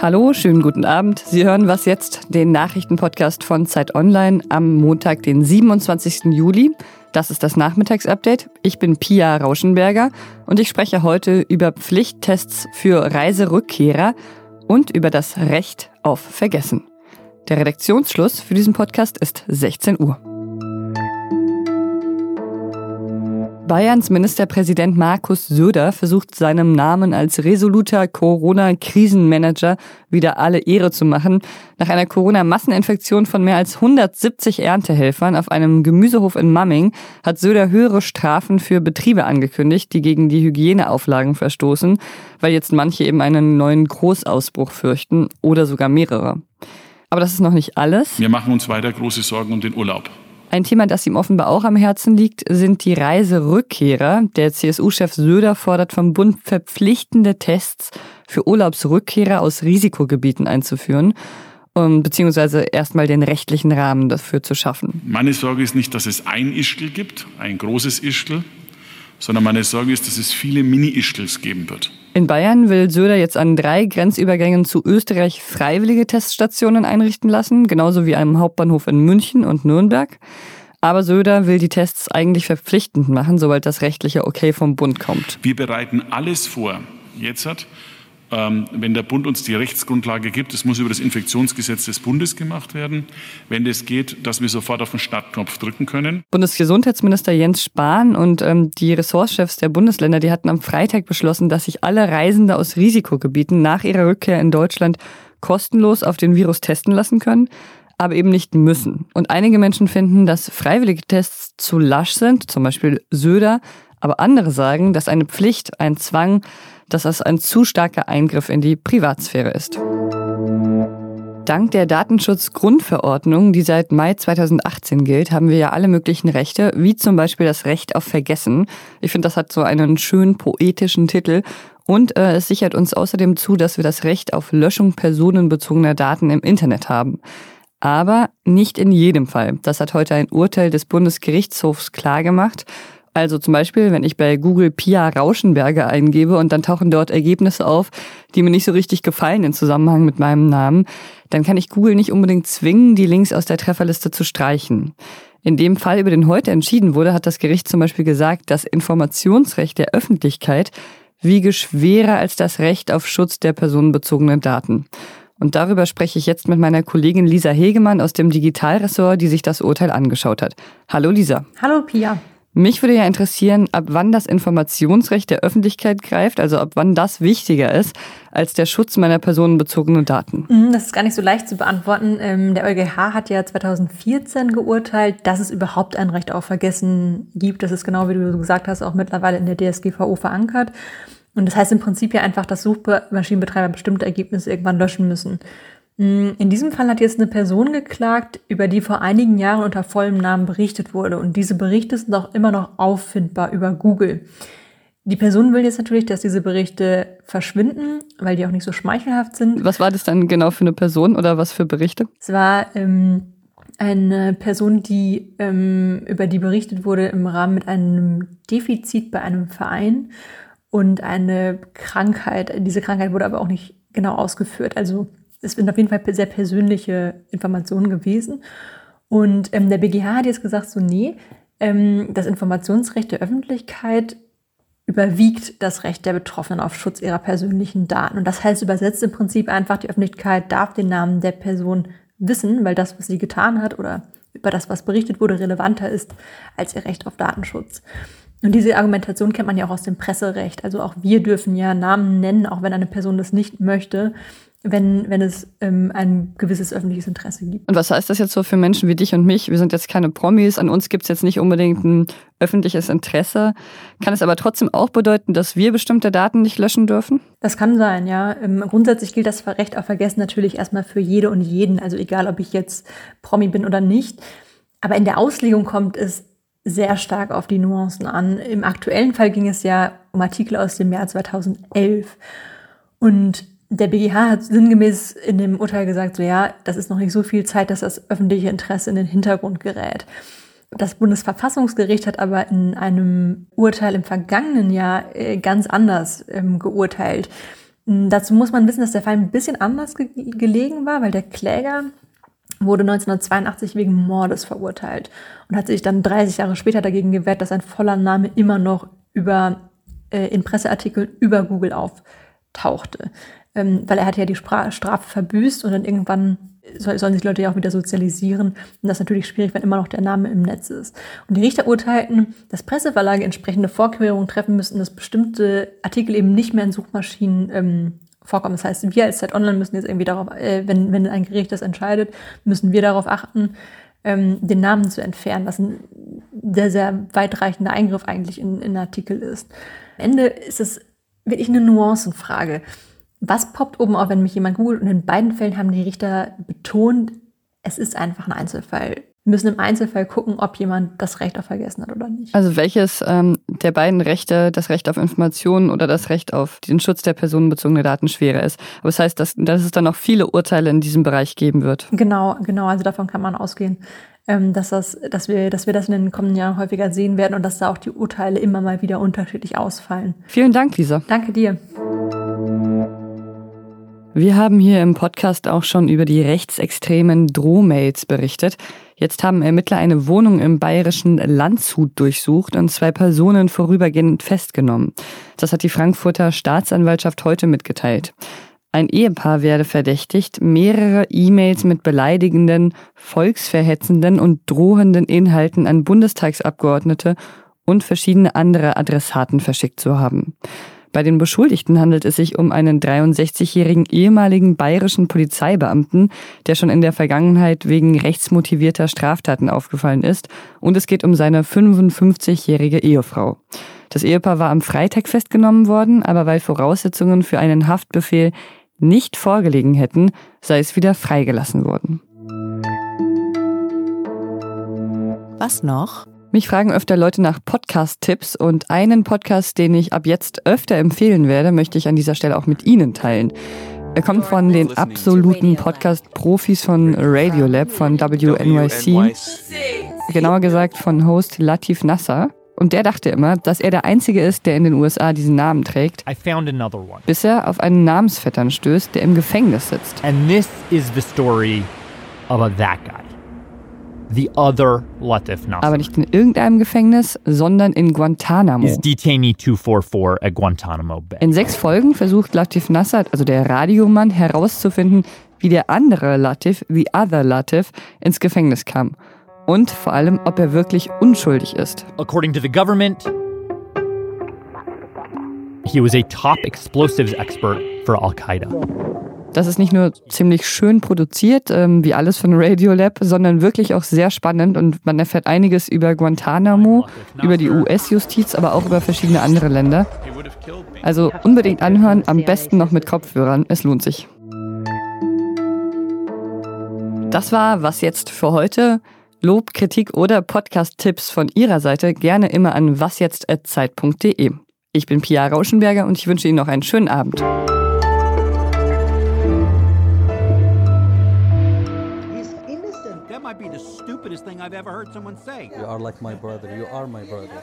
Hallo, schönen guten Abend. Sie hören was jetzt, den Nachrichtenpodcast von Zeit Online am Montag, den 27. Juli. Das ist das Nachmittagsupdate. Ich bin Pia Rauschenberger und ich spreche heute über Pflichttests für Reiserückkehrer und über das Recht auf Vergessen. Der Redaktionsschluss für diesen Podcast ist 16 Uhr. Bayerns Ministerpräsident Markus Söder versucht seinem Namen als resoluter Corona-Krisenmanager wieder alle Ehre zu machen. Nach einer Corona-Masseninfektion von mehr als 170 Erntehelfern auf einem Gemüsehof in Mamming hat Söder höhere Strafen für Betriebe angekündigt, die gegen die Hygieneauflagen verstoßen, weil jetzt manche eben einen neuen Großausbruch fürchten oder sogar mehrere. Aber das ist noch nicht alles. Wir machen uns weiter große Sorgen um den Urlaub. Ein Thema, das ihm offenbar auch am Herzen liegt, sind die Reiserückkehrer. Der CSU-Chef Söder fordert vom Bund verpflichtende Tests für Urlaubsrückkehrer aus Risikogebieten einzuführen, beziehungsweise erstmal den rechtlichen Rahmen dafür zu schaffen. Meine Sorge ist nicht, dass es ein Ischgl gibt, ein großes Ischgl, sondern meine Sorge ist, dass es viele Mini-Ischgls geben wird. In Bayern will Söder jetzt an drei Grenzübergängen zu Österreich freiwillige Teststationen einrichten lassen, genauso wie einem Hauptbahnhof in München und Nürnberg. Aber Söder will die Tests eigentlich verpflichtend machen, sobald das rechtliche Okay vom Bund kommt. Wir bereiten alles vor. Jetzt hat wenn der Bund uns die Rechtsgrundlage gibt, es muss über das Infektionsgesetz des Bundes gemacht werden. Wenn das geht, dass wir sofort auf den Startknopf drücken können. Bundesgesundheitsminister Jens Spahn und ähm, die Ressortchefs der Bundesländer, die hatten am Freitag beschlossen, dass sich alle Reisende aus Risikogebieten nach ihrer Rückkehr in Deutschland kostenlos auf den Virus testen lassen können aber eben nicht müssen. Und einige Menschen finden, dass freiwillige Tests zu lasch sind, zum Beispiel Söder, aber andere sagen, dass eine Pflicht, ein Zwang, dass das ein zu starker Eingriff in die Privatsphäre ist. Dank der Datenschutzgrundverordnung, die seit Mai 2018 gilt, haben wir ja alle möglichen Rechte, wie zum Beispiel das Recht auf Vergessen. Ich finde, das hat so einen schönen poetischen Titel. Und äh, es sichert uns außerdem zu, dass wir das Recht auf Löschung personenbezogener Daten im Internet haben. Aber nicht in jedem Fall. Das hat heute ein Urteil des Bundesgerichtshofs klargemacht. Also zum Beispiel, wenn ich bei Google Pia Rauschenberger eingebe und dann tauchen dort Ergebnisse auf, die mir nicht so richtig gefallen im Zusammenhang mit meinem Namen, dann kann ich Google nicht unbedingt zwingen, die Links aus der Trefferliste zu streichen. In dem Fall, über den heute entschieden wurde, hat das Gericht zum Beispiel gesagt, das Informationsrecht der Öffentlichkeit wiege schwerer als das Recht auf Schutz der personenbezogenen Daten. Und darüber spreche ich jetzt mit meiner Kollegin Lisa Hegemann aus dem Digitalressort, die sich das Urteil angeschaut hat. Hallo Lisa. Hallo Pia. Mich würde ja interessieren, ab wann das Informationsrecht der Öffentlichkeit greift, also ab wann das wichtiger ist als der Schutz meiner personenbezogenen Daten. Mhm, das ist gar nicht so leicht zu beantworten. Ähm, der EuGH hat ja 2014 geurteilt, dass es überhaupt ein Recht auf Vergessen gibt. Das ist genau, wie du gesagt hast, auch mittlerweile in der DSGVO verankert. Und das heißt im Prinzip ja einfach, dass Suchmaschinenbetreiber bestimmte Ergebnisse irgendwann löschen müssen. Mm, in diesem Fall hat jetzt eine Person geklagt, über die vor einigen Jahren unter vollem Namen berichtet wurde. Und diese Berichte sind auch immer noch auffindbar über Google. Die Person will jetzt natürlich, dass diese Berichte verschwinden, weil die auch nicht so schmeichelhaft sind. Was war das dann genau für eine Person oder was für Berichte? Es war ähm, eine Person, die ähm, über die berichtet wurde im Rahmen mit einem Defizit bei einem Verein und eine Krankheit. Diese Krankheit wurde aber auch nicht genau ausgeführt. Also es sind auf jeden Fall sehr persönliche Informationen gewesen. Und ähm, der BGH hat jetzt gesagt, so nee, ähm, das Informationsrecht der Öffentlichkeit überwiegt das Recht der Betroffenen auf Schutz ihrer persönlichen Daten. Und das heißt übersetzt im Prinzip einfach, die Öffentlichkeit darf den Namen der Person wissen, weil das, was sie getan hat oder über das, was berichtet wurde, relevanter ist als ihr Recht auf Datenschutz. Und diese Argumentation kennt man ja auch aus dem Presserecht. Also auch wir dürfen ja Namen nennen, auch wenn eine Person das nicht möchte wenn, wenn es ähm, ein gewisses öffentliches Interesse gibt. Und was heißt das jetzt so für Menschen wie dich und mich? Wir sind jetzt keine Promis, an uns gibt es jetzt nicht unbedingt ein öffentliches Interesse. Kann es aber trotzdem auch bedeuten, dass wir bestimmte Daten nicht löschen dürfen? Das kann sein, ja. Ähm, grundsätzlich gilt das Recht auf Vergessen natürlich erstmal für jede und jeden, also egal, ob ich jetzt Promi bin oder nicht. Aber in der Auslegung kommt es sehr stark auf die Nuancen an. Im aktuellen Fall ging es ja um Artikel aus dem Jahr 2011. Und der BGH hat sinngemäß in dem Urteil gesagt, so ja, das ist noch nicht so viel Zeit, dass das öffentliche Interesse in den Hintergrund gerät. Das Bundesverfassungsgericht hat aber in einem Urteil im vergangenen Jahr äh, ganz anders ähm, geurteilt. Hm, dazu muss man wissen, dass der Fall ein bisschen anders ge gelegen war, weil der Kläger wurde 1982 wegen Mordes verurteilt und hat sich dann 30 Jahre später dagegen gewehrt, dass sein voller Name immer noch über, äh, in Presseartikeln über Google auftauchte. Ähm, weil er hat ja die Spra Strafe verbüßt und dann irgendwann soll, sollen sich Leute ja auch wieder sozialisieren. Und das ist natürlich schwierig, wenn immer noch der Name im Netz ist. Und die Richter urteilten, dass Presseverlage entsprechende Vorkehrungen treffen müssen, dass bestimmte Artikel eben nicht mehr in Suchmaschinen ähm, vorkommen. Das heißt, wir als Zeit Online müssen jetzt irgendwie darauf, äh, wenn, wenn ein Gericht das entscheidet, müssen wir darauf achten, ähm, den Namen zu entfernen, was ein sehr, sehr weitreichender Eingriff eigentlich in, in Artikel ist. Am Ende ist es wirklich eine Nuancenfrage. Was poppt oben auf, wenn mich jemand googelt? Und in beiden Fällen haben die Richter betont, es ist einfach ein Einzelfall. Wir müssen im Einzelfall gucken, ob jemand das Recht auf Vergessen hat oder nicht. Also welches ähm, der beiden Rechte, das Recht auf Informationen oder das Recht auf den Schutz der personenbezogenen Daten schwerer ist. Aber das heißt, dass, dass es dann noch viele Urteile in diesem Bereich geben wird. Genau, genau. Also davon kann man ausgehen, ähm, dass, das, dass, wir, dass wir das in den kommenden Jahren häufiger sehen werden und dass da auch die Urteile immer mal wieder unterschiedlich ausfallen. Vielen Dank, Lisa. Danke dir. Wir haben hier im Podcast auch schon über die rechtsextremen Drohmails berichtet. Jetzt haben Ermittler eine Wohnung im bayerischen Landshut durchsucht und zwei Personen vorübergehend festgenommen. Das hat die Frankfurter Staatsanwaltschaft heute mitgeteilt. Ein Ehepaar werde verdächtigt, mehrere E-Mails mit beleidigenden, volksverhetzenden und drohenden Inhalten an Bundestagsabgeordnete und verschiedene andere Adressaten verschickt zu haben. Bei den Beschuldigten handelt es sich um einen 63-jährigen ehemaligen bayerischen Polizeibeamten, der schon in der Vergangenheit wegen rechtsmotivierter Straftaten aufgefallen ist, und es geht um seine 55-jährige Ehefrau. Das Ehepaar war am Freitag festgenommen worden, aber weil Voraussetzungen für einen Haftbefehl nicht vorgelegen hätten, sei es wieder freigelassen worden. Was noch? Mich fragen öfter Leute nach Podcast-Tipps und einen Podcast, den ich ab jetzt öfter empfehlen werde, möchte ich an dieser Stelle auch mit Ihnen teilen. Er kommt von den absoluten Podcast-Profis von Radiolab, von WNYC. Genauer gesagt von Host Latif Nasser. Und der dachte immer, dass er der Einzige ist, der in den USA diesen Namen trägt, bis er auf einen Namensvettern stößt, der im Gefängnis sitzt. And this is the story about that guy. The other Latif Nasser. Aber nicht in irgendeinem Gefängnis, sondern in Guantanamo. Is detainee 244 at Guantanamo Bay. In sechs Folgen versucht Latif Nasser, also der Radiomann, herauszufinden, wie der andere Latif, the other Latif, ins Gefängnis kam. Und vor allem, ob er wirklich unschuldig ist. According to the government, he was a top explosives expert for Al-Qaeda. Das ist nicht nur ziemlich schön produziert, ähm, wie alles von Radiolab, sondern wirklich auch sehr spannend und man erfährt einiges über Guantanamo, über die US-Justiz, aber auch über verschiedene andere Länder. Also unbedingt anhören, am besten noch mit Kopfhörern, es lohnt sich. Das war was jetzt für heute. Lob, Kritik oder Podcast-Tipps von Ihrer Seite gerne immer an wasjetzt.zeit.de. Ich bin Pia Rauschenberger und ich wünsche Ihnen noch einen schönen Abend. Might be the stupidest thing I've ever heard someone say. You are like my brother. You are my brother.